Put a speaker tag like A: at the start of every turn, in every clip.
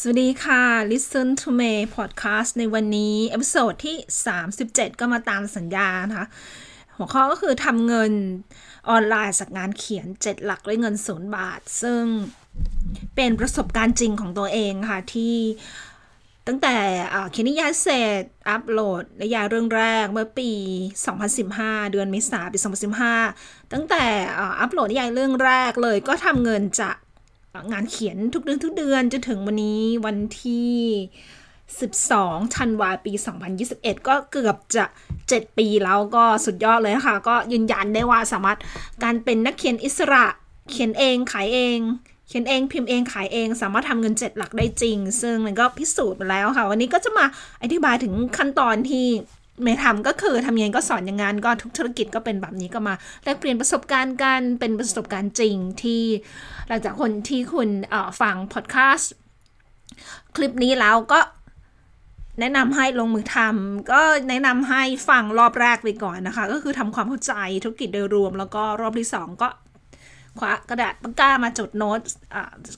A: สวัสดีค่ะ Listen to me podcast ในวันนี้ episode ที่ 37 ก็มาตามสัญญานะคะ หัวข้อก็คือทำเงินออนไลน์จากงานเขียน 7 หลักด้วยเงินศูนย์บาท ซึ่งเป็นประสบการณ์จริงของตัวเองค่ะ ที่ตั้งแต่เขียนนิยายเสร็จ อัปโหลดนิยายเรื่องแรกเมื่อปี 2015 เดือนเมษายนปี 2015 ตั้งแต่อัปโหลดนิยายเรื่องแรกเลยก็ทำเงินจาก งานเขียนทุกเดือนทุกเดือนจนถึงวันนี้วันที่ 12ธันวาปี 2021 ก็เกือบจะ 7 ปีแล้วก็สุดยอดเลยค่ะก็ยืนยันได้ว่าสามารถการเป็นนักเขียนอิสระเขียนเองขายเอง เขียนเองพิมพ์เองขายเอง สามารถทำเงินเจ็ดหลักได้จริง ซึ่งมันก็พิสูจน์มาแล้วค่ะ วันนี้ก็จะมาอธิบายถึงขั้นตอนที่ เมย์ทำก็คือทำยังไงก็สอนอย่างงานก็ทุกธุรกิจก็เป็นแบบนี้ก็มาแลกเปลี่ยนประสบการณ์กันเป็นประสบการณ์จริงที่หลังจากคนที่คุณฟังพอดแคสต์คลิปนี้แล้วก็แนะนำให้ลงมือทำก็แนะนำให้ฟังรอบแรกไปก่อนนะคะ ก็คือทำความเข้าใจธุรกิจโดยรวม แล้วก็รอบที่สองก็คว้ากระดาษปากกามาจดโน้ต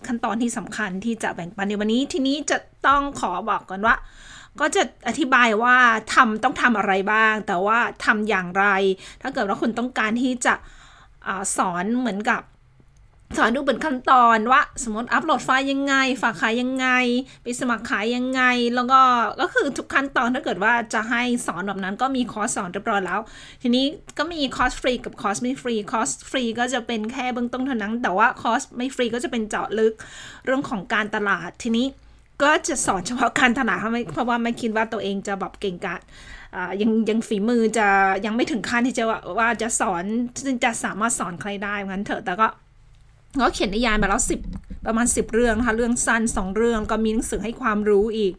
A: ขั้นตอนที่สำคัญที่จะแบ่งปันในวันนี้ ทีนี้จะต้องขอบอกก่อนว่า ก็จะอธิบายว่าทำต้องทำอะไรบ้าง แต่ว่าทำอย่างไร ถ้าเกิดว่าคุณต้องการที่จะอสอนเหมือนกับ สอนดูเป็นขั้นตอนว่า สมมติอัปโหลดไฟล์ยังไง ฝากขายยังไง ไปสมัครขายยังไง แล้วก็ก็คือทุกขั้นตอนถ้าเกิดว่าจะให้สอนแบบนั้นก็มีคอร์สสอนเรียบร้อยแล้ว ทีนี้ก็มีคอร์สฟรีกับคอร์สไม่ฟรีคอร์สฟรีก็จะเป็นแค่เบื้องต้นเท่านั้น แต่ว่าคอร์สไม่ฟรีก็จะเป็นเจาะลึกเรื่องของการตลาดทีนี้ ก็จะสอนเฉพาะการถนัดเพราะว่าไม่คิดว่าตัวเองจะแบบเก่งกาจยังยังฝีมือจะยังไม่ถึงขั้นที่จะว่าวาจะสอนจะสามารถสอนใครได้งั้นเถอะแต่ก็ก็เขียนนิยายมาแล้วสิบประมาณสิบเรื่องนะคะเรื่องสั้นสองเรื่องก็มีหนังสือให้ความรู้อีก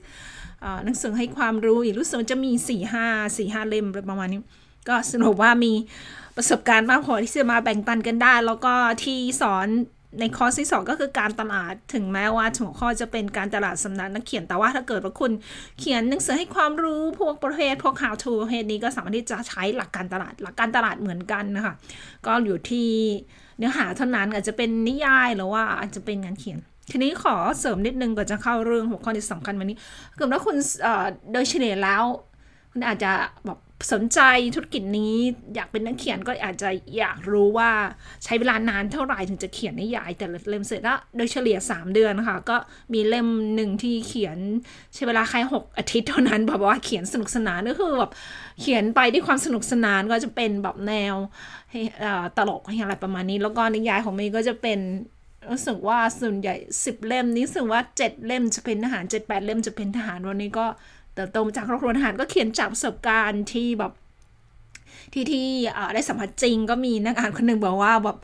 A: หนังสือให้ความรู้อีกรู้สึกจะมีสี่ห้าสี่ห้าเล่มประมาณนี้ก็สรุปว่ามีประสบการณ์มากพอที่จะมาแบ่งปันกันได้ แล้วก็ที่สอน ในคอร์สที่2ก็คือการตลาดถึงแม้ว่าหัวข้อจะเป็นการตลาดสำนักนักเขียนแต่ว่าถ้าเกิดว่าคุณเขียนหนังสือให้ความรู้พวกประเภทพวก how to ประเภทนี้ก็สามารถที่จะใช้หลักการตลาดหลักการตลาดเหมือนกันนะคะก็อยู่ที่เนื้อหาเท่านั้นอาจจะเป็นนิยายหรือว่าอาจจะเป็นงานเขียน ทีนี้ขอเสริมนิดนึงก่อนจะเข้าเรื่องหัวข้อที่สำคัญวันนี้เกิดว่าคุณโดยเฉลี่ยแล้ว คุณอาจจะแบบ สนใจธุรกิจนี้อยากเป็นนักเขียนก็อาจจะอยากรู้ว่าใช้เวลานานเท่าไหร่ถึงจะเขียนน้ยายแต่ละเล่มเสร็จแล้วโดยเฉลี่ย 3 เดือนนะคะก็มีเล่มหนึ่งที่เขียนใช้เวลาแค่6อาทิตย์เท่านั้นแบบว่าเขียนสนุกสนานก็คือแบบเขียนไปด้วยความสนุกสนานก็จะเป็นแบบแนวตลกอะไรประมาณนี้ แล้วก็นิยายของมย์ก็จะเป็นรู้สึกว่าส่วนใหญ่ 10 เล่มนี้รู้สึกว่า 7 เล่มจะเป็นทหาร 7 8 เล่มจะเป็นทหารวันนี้ก็ เติบโตมาจากครอบครัวทหารก็เขียนจากประสบการณ์ที่แบบที่ที่ได้สัมผัสจริงก็มีนักอ่านคนหนึ่งบอกว่าแบบ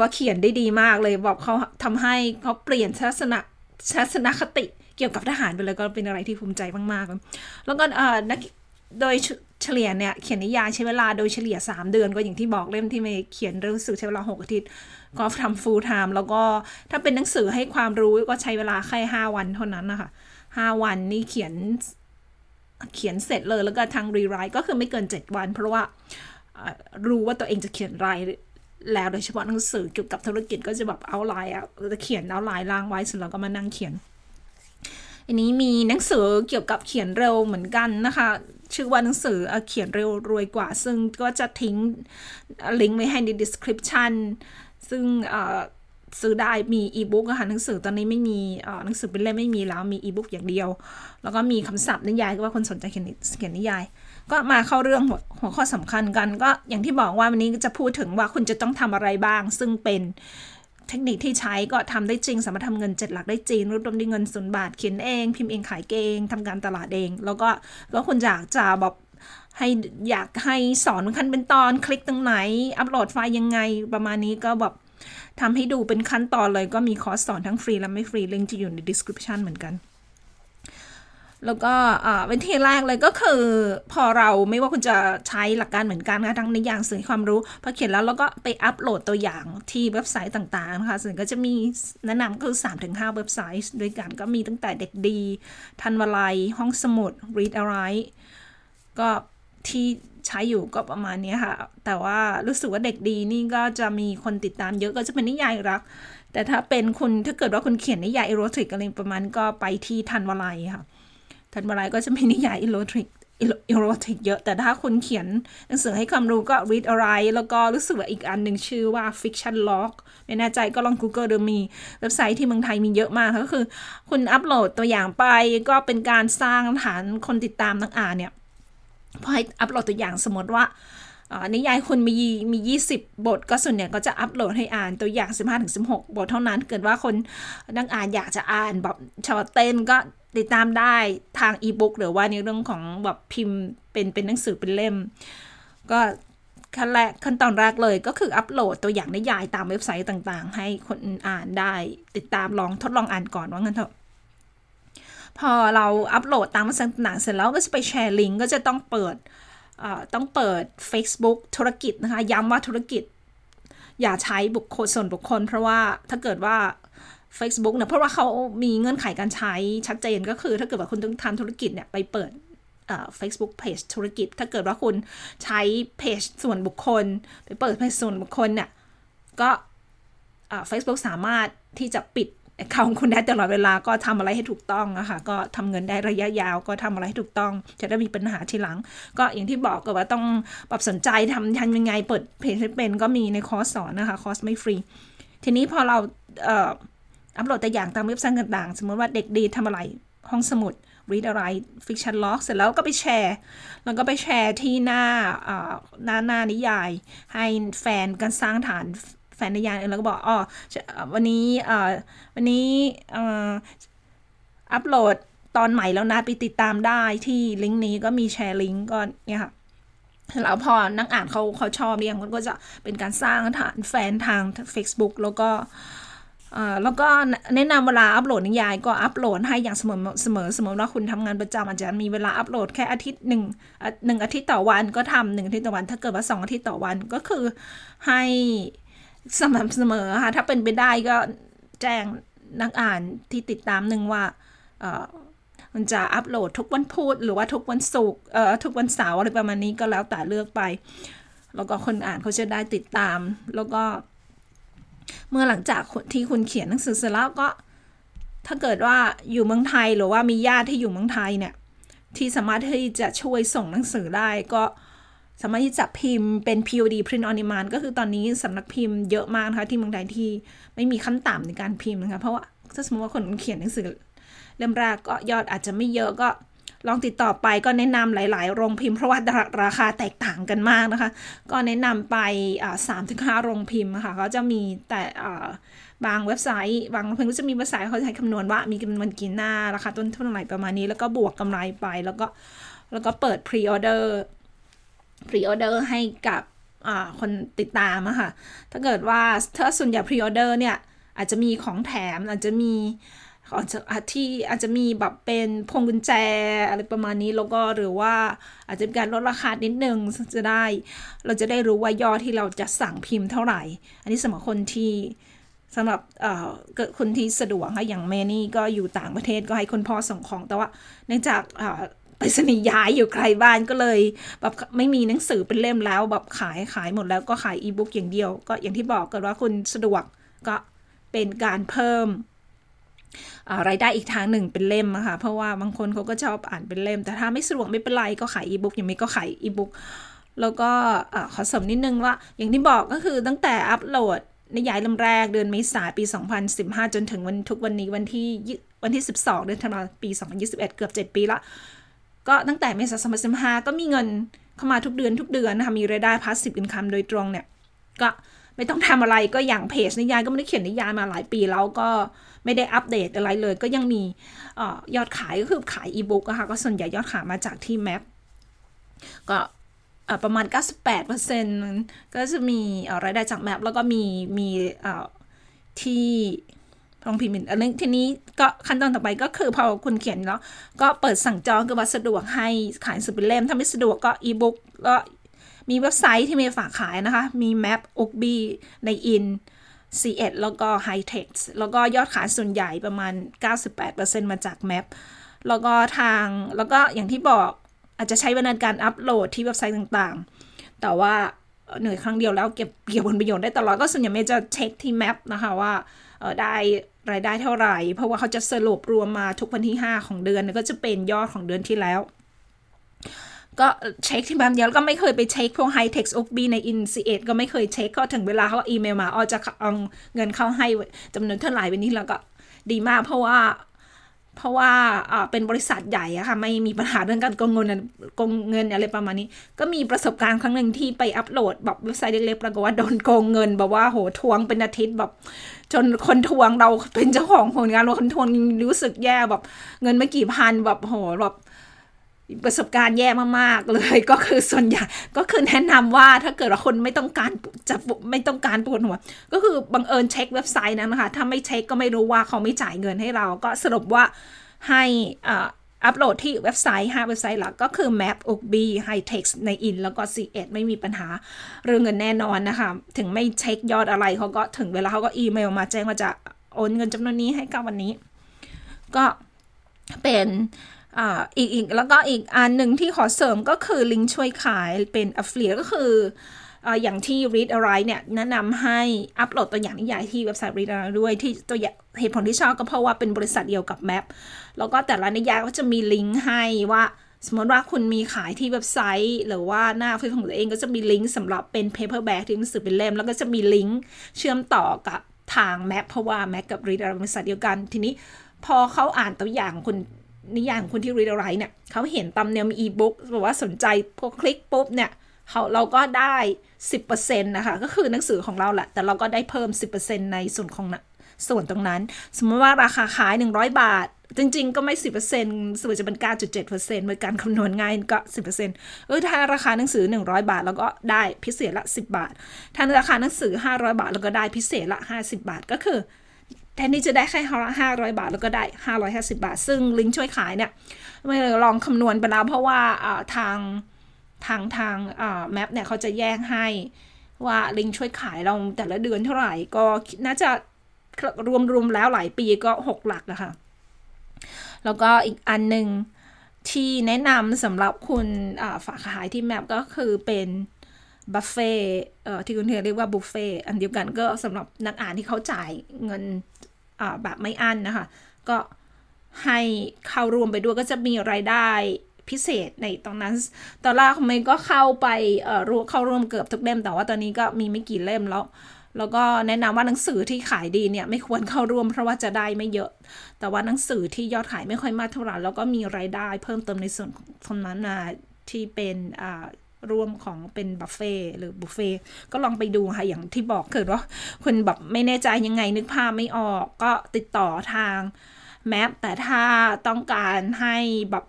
A: ว่าเขียนได้ดีมากเลยบอกเขาทำให้เขาเปลี่ยนทัศนทัศนคติเกี่ยวกับทหารไปเลยก็เป็นอะไรที่ภูมิใจมากๆ แล้วก็นักโดยเฉลี่ยเนี่ยเขียนนิยายใช้เวลาโดยเฉลี่ย 3 เดือนก็อย่างที่บอกเล่มที่เมย์เขียนรู้สึกใช้เวลา 6 อาทิตย์ ก็ทำฟูลไทม์แล้วก็ถ้าเป็นหนังสือให้ความรู้ก็ใช้เวลาแค่5วันเท่านั้นนะคะ5วันนี่เขียน เขียนเสร็จเลยแล้วก็ทางรีไรต์ก็คือไม่เกิน 7 วัน เพราะว่ารู้ว่าตัวเองจะเขียนไรแล้วโดยเฉพาะหนังสือเกี่ยวกับธุรกิจก็จะแบบเอาไลน์อะจะเขียนเอาไลน์ล่างไว้เสร็จแล้วก็มานั่งเขียน อันนี้มีหนังสือเกี่ยวกับเขียนเร็วเหมือนกันนะคะ ชื่อว่าหนังสือเขียนเร็วรวยกว่า ซึ่งก็จะทิ้งลิงก์ไว้ให้ใน description ซึ่ง ซื้อได้มีอีบุ๊กค่ะหนังสือตอนนี้ไม่มีหนังสือเป็นเล่มไม่มีแล้วมีอีบุ๊กอย่างเดียว แล้วก็มีคำศัพท์นิยายก็ว่าคนสนใจเขียนเขียนนิยาย ก็มาเข้าเรื่องหัวหัวข้อสำคัญกัน ก็อย่างที่บอกว่าวันนี้จะพูดถึงว่าคุณจะต้องทำอะไรบ้าง ซึ่งเป็นเทคนิคที่ใช้ก็ทำได้จริง สามารถทำเงินเจ็ดหลักได้จริงรวบรวมได้เงินศูนย์บาทเขียนเอง พิมพ์เองขายเองทำการตลาดเอง แล้วก็ก็คุณอยากจะแบบให้อยากให้สอนขั้นเป็นตอนคลิกตรงไหน อัปโหลดไฟล์ยังไง ประมาณนี้ก็แบบ ทำให้ดูเป็นขั้นตอนเลยก็มีคอร์สสอนทั้งฟรีและไม่ฟรีลิงก์จะอยู่ใน description เหมือนกัน แล้วก็เป็นที่แรกเลยก็คือ พอเราไม่ว่าคุณจะใช้หลักการเหมือนกันนะทั้งในอย่างสื่อความรู้พอเขียนแล้วแล้วก็ไปอัปโหลดตัวอย่างที่เว็บไซต์ต่างๆนะคะส่วนก็จะมีแนะนำคือ3-5 เว็บไซต์ด้วยกันก็มีตั้งแต่เด็กดี ทันวลัย ห้องสมุด read a l ก็ที่ ใช้อยู่ก็ประมาณนี้ค่ะ แต่ว่ารู้สึกว่า Dek-D นี่ก็จะมีคนติดตามเยอะก็จะเป็นนิยายรัก แต่ถ้าเป็นคุณถ้าเกิดว่าคุณเขียนนิยายอีโรติกอะไรประมาณก็ไปที่ธัญวลัยค่ะ ธัญวลัยก็จะมีนิยายอีโรติกอีโรติกเยอะ แต่ถ้าคุณเขียนหนังสือให้ความรู้ก็ readAwrite แล้วก็รู้สึกว่าอีกอันหนึ่งชื่อว่า Fictionlog ไม่แน่ใจก็ลอง Google ดูมีเว็บไซต์ที่เมืองไทยมีเยอะมาก ก็คือ คุณอัปโหลดตัวอย่างไปก็เป็นการสร้างฐานคนติดตามนักอ่านเนี่ย พอให้อัปโหลดตัวอย่างสมมติว่านิยายคุณมีมี 20 บท ก็ส่วนใหญ่ก็จะอัปโหลดให้อ่านตัวอย่าง 15-16 บทเท่านั้น เกิดว่าคนนักอ่านอยากจะอ่านแบบชอเต้นก็ติดตามได้ทางอีบุ๊กหรือว่าในเรื่องของแบบพิมพ์เป็นเป็นหนังสือเป็นเล่ม ก็ขั้นแรกขั้นตอนแรกเลยก็คืออัปโหลดตัวอย่างนิยายตามเว็บไซต์ต่างๆ ให้คนอ่านได้ติดตามลองทดลองอ่านก่อนว่างั้นเถอะ พอเราอัปโหลดตามเว็บไซต์ต่างเสร็จแล้วก็จะไปแชร์ลิงก์ก็จะต้องเปิดต้องเปิด Facebook ธุรกิจนะคะ ย้ำว่าธุรกิจ อย่าใช้บุคคลส่วนบุคคล เพราะว่าถ้าเกิดว่า Facebook เนี่ยเพราะว่าเขามีเงื่อนไขการใช้ชัดเจนก็คือ ถ้าเกิดว่าคุณต้องทำธุรกิจเนี่ยไปเปิดเฟซบุ๊กเพจธุรกิจ ถ้าเกิดว่าคุณใช้เพจส่วนบุคคล ไปเปิดเพจส่วนบุคคลเนี่ยก็เฟซบุ๊กสามารถที่จะปิด เขาคุณได้ตลอดเวลาก็ทำอะไรให้ถูกต้องอะค่ะก็ทำเงินได้ระยะยาวก็ทำอะไรให้ถูกต้อง จะได้มีปัญหาทีหลัง ก็อย่างที่บอกก็ว่าต้องปรับสนใจทำทันยังไงเปิดเพจเป็นก็มีในคอร์สสอนนะคะคอร์สไม่ฟรี ทีนี้พอเราเอ่ออัปโหลดตัวอย่างตามเว็บไซต์ต่างๆ สมมติว่าเด็กดีทำอะไรห้องสมุด read อะไร fiction log เสร็จแล้วก็ไปแชร์ แล้วก็ไปแชร์ที่หน้าหน้าหน้านิยาย ให้แฟนกันสร้างฐาน แฟนในยายแล้วก็บอกอ๋อวันนี้วันนี้อัปโหลดตอนใหม่แล้วนะไปติดตามได้ที่ลิงก์นี้ก็มีแชร์ลิงก์ก็เนี่ยค่ะแล้วพอนักอ่านเขาเขาชอบเนี่ยมันก็จะเป็นการสร้างฐานแฟนทาง Facebook แล้วก็แล้วก็แนะนำเวลาอัปโหลดนิยายก็อัปโหลดให้อย่างเสมอเสมอเสมมติว่าคุณทำงานประจำอาจจะมีเวลาอัปโหลดแค่อาทิตย์หนึ่งหนึ่งอาทิตย์ต่อวันก็ทำหนึ่งอาทิตย์ต่อวัน ถ้าเกิดว่าสองอาทิตย์ต่อวันก็คือให้ สม่ำเสมอค่ะ ถ้าเป็นไปได้ก็แจ้งนักอ่านที่ติดตามหนึ่งว่ามันจะอัปโหลดทุกวันพุธหรือว่าทุกวันศุกร์เอ่อทุกวันเสาร์อะไรประมาณนี้ก็แล้วแต่เลือกไป แล้วก็คนอ่านเขาจะได้ติดตาม แล้วก็ เมื่อหลังจากที่คุณเขียนหนังสือเสร็จแล้วก็ ถ้าเกิดว่าอยู่เมืองไทยหรือว่ามีญาติที่อยู่เมืองไทยเนี่ย ที่สามารถที่จะช่วยส่งหนังสือได้ก็ สามารถที่จะพิมพ์เป็น POD print on demand ก็คือตอนนี้สำนักพิมพ์เยอะมากนะคะที่เมืองไทยที่ไม่มีขั้นต่ำในการพิมพ์นะคะเพราะว่าถ้าสมมติว่าคนเขียนหนังสือเล่มแรกก็ยอดอาจจะไม่เยอะก็ลองติดต่อไปก็แนะนำหลาย ๆ โรงพิมพ์เพราะว่าราคาแตกต่างกันมากนะคะ ก็แนะนำไปสามถึงห้าโรงพิมพ์ค่ะเขาจะมีแต่บางเว็บไซต์บางเพิ่งก็จะมีเว็บไซต์เขาใช้คำนวณว่ามีกำมันกี่หน้าราคาต้นทุนเท่าไหร่ประมาณนี้ แล้วก็บวกกำไรไปแล้วก็แล้วก็เปิด pre-order pre-order ให้กับคนติดตามอะค่ะ ถ้าเกิดว่าถ้าส่วนใหญ่ pre-order เนี่ยอาจจะมีของแถมอาจจะมีอาจจะที่อาจจะมีแบบเป็นพวงกุญแจอะไรประมาณนี้แล้วก็หรือว่าอาจจะเป็นการลดราคานิดนึงจะได้ เราจะได้รู้ว่ายอดที่เราจะสั่งพิมพ์เท่าไหร่ อันนี้สำหรับคนที่สำหรับคนที่สะดวกค่ะอย่างแม่นี่ก็อยู่ต่างประเทศก็ให้คุณพ่อส่งของแต่ว่าเนื่องจาก ไปสนีย้ายอยู่ไกลบ้านก็เลยแบบไม่มีหนังสือเป็นเล่มแล้วแบบขายขายหมดแล้วก็ขายอีบุ๊กอย่างเดียว ก็อย่างที่บอกกันว่าคุณสะดวกก็เป็นการเพิ่มรายได้อีกทางหนึ่งเป็นเล่มอะคะเพราะว่าบางคนเขาก็ชอบอ่านเป็นเล่ม แต่ถ้าไม่สะดวกไม่เป็นไรก็ขายอีบุ๊กอย่างไม่ก็ขายอีบุ๊กแล้วก็ขอเสริมนิดนึงว่า อย่างที่บอกก็คือตั้งแต่อัปโหลดนิยายเล่มแรกเดือนเมษายนปี 2015 จนถึงวันทุกวันนี้วันที่วันที่ 12 เดือนธันวาคมปี 2021 เกือบ 7 ปีละ ก็ตั้งแต่เมษายน2015ก็มีเงินเข้ามาทุกเดือนทุกเดือนนะคะ มีรายได้พาสซีฟอินคัมโดยตรงเนี่ย ก็ไม่ต้องทำอะไรก็อย่างเพจนิยายก็ไม่ได้เขียนนิยายมาหลายปีแล้วก็ไม่ได้อัปเดตอะไรเลย ก็ยังมีอยอดขายก็คือขายอีบุ๊กอะค่ะก็ส่วนใหญ่ยอดขายมาจากที่แมปก็ประมาณ 98%ก็จะมีรายได้จากแมปแล้วก็มีมีที่ โรงพิมพ์อันนี้ทีนี้ก็ขั้นตอนต่อไปก็คือพอคุณเขียนแล้ว ก็เปิดสั่งจองคือว่าสะดวกให้ขายสุดเป็นเล่ม ถ้าไม่สะดวกก็อีบุ๊กก็มีเว็บไซต์ที่มีฝากขายนะคะ มี Map o k b ใน In C1 แล้วก็ High Tech แล้วก็ยอดขายส่วนใหญ่ประมาณ 98%มาจาก Map แล้วก็ทางแล้วก็อย่างที่บอกอาจจะใช้เวลาการอัปโหลดที่เว็บไซต์ต่างๆ แต่ว่าเหนื่อยครั้งเดียวแล้วเก็บเกี่ยวผลประโยชน์ได้ตลอดก็ส่วนใหญ่เมจะเช็คที่แมปนะคะว่าได้ รายได้เท่าไหร่ เพราะว่าเขาจะสรุปรวมมาทุกวันที่ 5 ของเดือนก็จะเป็นยอดของเดือนที่แล้ว ก็เช็คที่แบบเดียวก็ไม่เคยไปเช็คพวก High Text OB ใน i n c 8ก็ไม่เคยเช็คก็ถึงเวลาเขาอีเมลมาอ๋อจะเอาเงินเข้าให้จำนวนเท่าไหร่วันนี้แล้วก็ดีมากเพราะว่า เพราะว่าเป็นบริษัทใหญ่อะค่ะไม่มีปัญหาเรื่องการโกงเงินโกงเงินอะไรประมาณนี้ ก็มีประสบการณ์ครั้งหนึ่งที่ไปอัปโหลดแบบเว็บไซต์เล็กๆปรากฏว่าโดนโกงเงินแบบว่าโหทวงเป็นอาทิตย์แบบ จนคนทวงเราเป็นเจ้าของผลงานเราคนทวงรู้สึกแย่แบบเงินไม่กี่พันแบบโหแบบ ประสบการณ์แย่มากๆเลยก็คือส่วนใหญ่ก็คือแนะนำว่าถ้าเกิดว่าคนไม่ต้องการจะไม่ต้องการปวดหัว ก็คือบังเอิญเช็คเว็บไซต์นั้นนะคะถ้าไม่เช็คก็ไม่รู้ว่าเขาไม่จ่ายเงินให้เรา ก็สรุปว่าให้อัปโหลดที่เว็บไซต์ 5 เว็บไซต์หลักก็คือ Map o b High Text ใน In แล้วก็ C1 ไม่มีปัญหาเรื่องเงินแน่นอนนะคะ ถึงไม่เช็คยอดอะไรเขาก็ถึงเวลาเขาก็อีเมลมาแจ้งว่าจะโอนเงินจำนวนนี้ให้กับวันนี้ ก็เป็น อีกอีกแล้วก็อีกอันหนึ่งที่ขอเสริมก็คือลิงก์ช่วยขายเป็น affiliate ก็คืออย่างที่ read อะไรเนี่ยแนะนำให้อัปโหลดตัวอย่างนิยายที่เว็บไซต์ read อะไรด้วยที่ตัวอย่างเหตุผลที่ชอบก็เพราะว่าเป็นบริษัทเดียวกับ Map แล้วก็แต่ละนิยายก็จะมีลิงก์ให้ว่า สมมติว่าคุณมีขายที่เว็บไซต์ หรือว่าหน้าเฟซของตัวเองก็จะมีลิงก์สำหรับเป็น paperback ที่หนังสือเป็นเล่ม แล้วก็จะมีลิงก์เชื่อมต่อกับทาง Map เพราะว่า Map กับ read อะไรบริษัทเดียวกันทีนี้พอเขาอ่านตัวอย่างคุณ นิยายของคุณที่ read อะไรเนี่ยเขาเห็นตำเนียมอีบุ๊กบอกว่าสนใจพอคลิกปุ๊บเนี่ยเขาเราก็ได้ 10%นะคะก็คือหนังสือของเราแหละ แต่เราก็ได้เพิ่ม 10%ในส่วนของส่วนตรงนั้น สมมติว่าราคาขาย 100 บาท จริง ๆ ก็ไม่ 10%ส่วนจะเป็น9.7%เป็นการคำนวณง่ายก็ 10%เออถ้าราคาหนังสือ 100 บาท แล้วก็ได้พิเศษละ 10 บาท ถ้าราคาหนังสือ 500 บาท แล้วก็ได้พิเศษละ 50 บาทก็คือ แทนที่จะได้แค่ห้าร้อยบาทแล้วก็ได้ห้าร้อยห้าสิบาท ซึ่งลิงก์ช่วยขายเนี่ยไม่ลองคำนวณไปแล้วเพราะว่าทางทางทาง meb เนี่ยเขาจะแยกให้ว่าลิงก์ช่วยขายเราแต่ละเดือนเท่าไหร่ก็น่าจะรวมๆแล้วหลายปีก็หกหลักนะคะแล้วก็อีกอันหนึ่งที่แนะนำสำหรับคุณฝากขายที่ meb ก็คือเป็น บัฟเฟ่ที่คุณเรียกว่าบุฟเฟต์อันเดียวกันก็สำหรับนักอ่านที่เขาจ่ายเงินแบบไม่อั้นนะคะ ก็ให้เข้ารวมไปด้วยก็จะมีรายได้พิเศษในตอนนั้น ตอนแรกมย์ก็เข้าไปเอ่อรู้เข้าร่วมเกือบทุกเล่ม แต่ว่าตอนนี้ก็มีไม่กี่เล่มแล้ว แล้วก็แนะนำว่าหนังสือที่ขายดีเนี่ยไม่ควรเข้าร่วมเพราะว่าจะได้ไม่เยอะ แต่ว่าหนังสือที่ยอดขายไม่ค่อยมากเท่าไหร่แล้วก็มีรายได้เพิ่มเติมในส่วนของนั้นนะที่เป็นอ่า ร่วมของเป็นบัฟเฟ่หรือบุฟเฟ่ก็ลองไปดูค่ะอย่างที่บอกเกิดว่าคุณแบบไม่แน่ใจยังไงนึกภาพไม่ออกก็ติดต่อทางแมปแต่ถ้าต้องการให้แบบ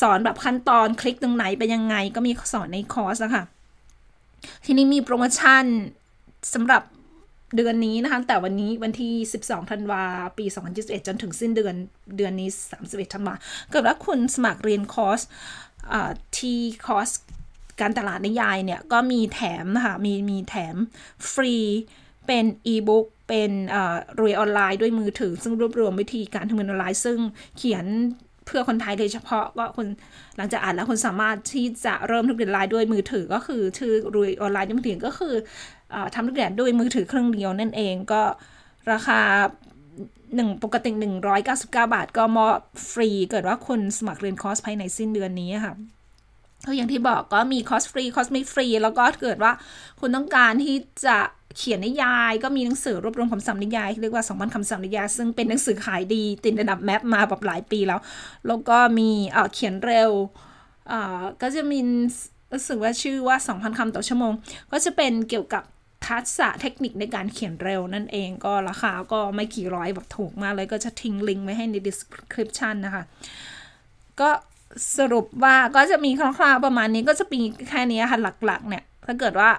A: สอนแบบขั้นตอนคลิกตรงไหนเป็นยังไงก็มีสอนในคอร์สนะคะทีนี้มีโปรโมชั่นสำหรับเดือนนี้นะคะ แต่วันนี้วันที่ 12 ธันวา ปี 2021 จนถึงสิ้นเดือนเดือนนี้ 31 ธันวาเกิดว่าคุณสมัครเรียนคอร์สที่คอร์ส การตลาดนิยายเนี่ยก็มีแถมนะคะมีมีแถมฟรีเป็นอีบุ๊กเป็นรวยออนไลน์ด้วยมือถือ ซึ่งรวบรวมวิธีการทำเงินออนไลน์ ซึ่งเขียนเพื่อคนไทยโดยเฉพาะก็คนหลังจากอ่านแล้วคนสามารถที่จะเริ่มธุรกิจออนไลน์ด้วยมือถือ ก็คือชื่อรวยออนไลน์ด้วยมือถือก็คืออทำธุรกิจด้วยมือถือเครื่องเดียวนั่นเองก็ราคาหนึ่งปกติ 199 บาทก็มอบฟรี เกิดว่าคุณสมัครเรียนคอร์สภายในสิ้นเดือนนี้ค่ะ ก็อย่างที่บอกก็มีคอสฟรีคอสไม่ฟรี แล้วก็เกิดว่าคุณต้องการที่จะเขียนนิยายก็มีหนังสือรวบรวมคำศัพท์นิยายเรียกว่า2,000คำศัพท์นิยาย ซึ่งเป็นหนังสือขายดีติดระดับแมปมาแบบหลายปีแล้ว แล้วก็มีเขียนเร็วก็จะมีรู้สึกว่าชื่อว่า 2,000คำต่อชั่วโมง ก็จะเป็นเกี่ยวกับทักษะเทคนิคในการเขียนเร็วนั่นเองก็ราคาก็ไม่กี่ร้อยแบบถูกมากเลยก็จะทิ้งลิงก์ไว้ให้ใน description นะคะ ก็ สรุปว่าก็จะมีคร่าวๆประมาณนี้ก็จะมีแค่นี้ค่ะหลักๆ เนี่ย ถ้าเกิดว่า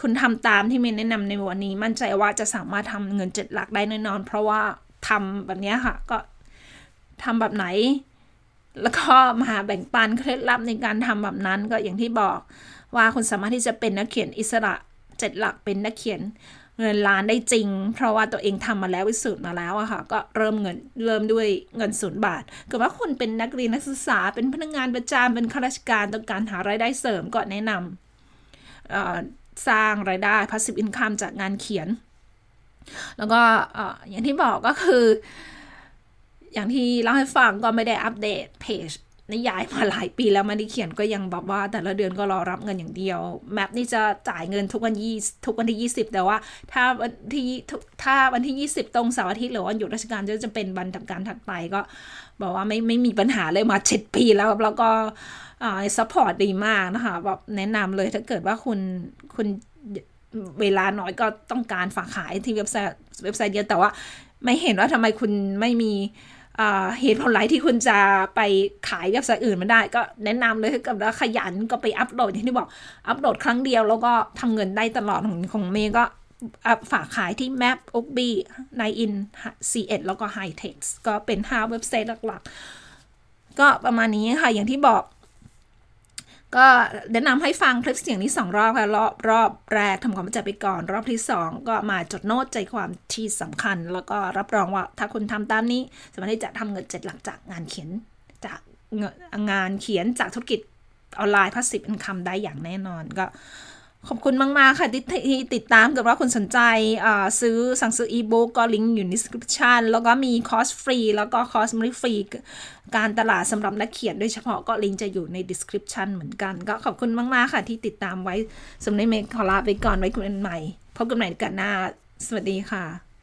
A: คุณทำตามที่เมนแนะนำในวันนี้ มั่นใจว่าจะสามารถทำเงินเจ็ดหลักได้แน่นอน เพราะว่าทำแบบนี้ค่ะ ก็ทำแบบไหน แล้วก็มาแบ่งปันเคล็ดลับในการทำแบบนั้นก็อย่างที่บอกว่าคุณสามารถที่จะเป็นนักเขียนอิสระเจ็ดหลักเป็นนักเขียน เงินล้านได้จริง เพราะว่าตัวเองทำมาแล้ววิสุทธ์มาแล้วอะค่ะ ก็เริ่มเงินเริ่มด้วยเงินศูนย์บาทเกิดว่าคุณเป็นนักเรียนนักศึกษา เป็นพนักงานประจำเป็นข้าราชการต้องการหารายได้เสริมก็แนะนำสร้างรายได้ passive income จากงานเขียน แล้วก็อย่างที่บอกก็คือ อย่างที่เล่าให้ฟังก็ไม่ได้อัปเดตเพจ นิยายมาหลายปีแล้วมันได้เขียนก็ยังบอกว่า แต่ละเดือนก็รอรับเงินอย่างเดียว แมปนี่จะจ่ายเงินทุกวันยี่ทุกวันที่ยี่สิบแต่ว่า ถ้าวันที่ถ้าวันที่ยี่สิบตรงเสาร์อาทิตย์หรือวันหยุดราชการจะจะเป็นวันทำการถัดไปก็ บอกว่าไม่ไม่มีปัญหาเลยมาเจ็ดปีแล้วแล้วก็อ่า support ดีมากนะคะแบบแนะนำเลยถ้าเกิดว่าคุณคุณเวลาน้อยก็ต้องการฝากขายที่เว็บไซต์เว็บไซต์เดียวแต่ว่าไม่เห็นว่าทำไมคุณไม่มี เหตุผลหลายที่คุณจะไปขายเว็บไซต์อื่นมาได้ ก็แนะนำเลยถ้าเกิดว่าขยันก็ไปอัปโหลดอย่างที่บอก อัปโหลดครั้งเดียวแล้วก็ทำเงินได้ตลอดของของเมย์ก็ฝากขายที่ Map o b ใน In C1 แล้วก็ High Text ก็เป็น 5 เว็บไซต์หลักๆ ก็ประมาณนี้ค่ะ อย่างที่บอก ก็แนะนำให้ฟังคลิปเสียงนี้สองรอบค่ะรอบรอบแรกทำความเข้าใจไปก่อน รอบที่สองก็มาจดโน้ตใจความที่สำคัญ แล้วก็รับรองว่าถ้าคุณทำตามนี้ สามารถที่จะทำเงินเจ็ดหลักจากงานเขียนจากงานเขียนจากธุรกิจออนไลน์ passive income ได้อย่างแน่นอนก็ ขอบคุณมาก ๆ ค่ะที่ที่ติดตามเกิดว่าคุณสนใจซื้อสั่งซื้ออีบุ๊กก็ลิงก์อยู่ใน description แล้วก็มีคอร์สฟรี แล้วก็คอร์สไม่ฟรี การตลาดสำหรับนักเขียนโดยเฉพาะก็ลิงก์จะอยู่ใน description เหมือนกัน ก็ขอบคุณมาก ๆ ค่ะที่ติดตามไว้สำหรับเมฆขอลาไปก่อนไว้คุยกันใหม่พบกันใหม่กันหน้า สวัสดีค่ะ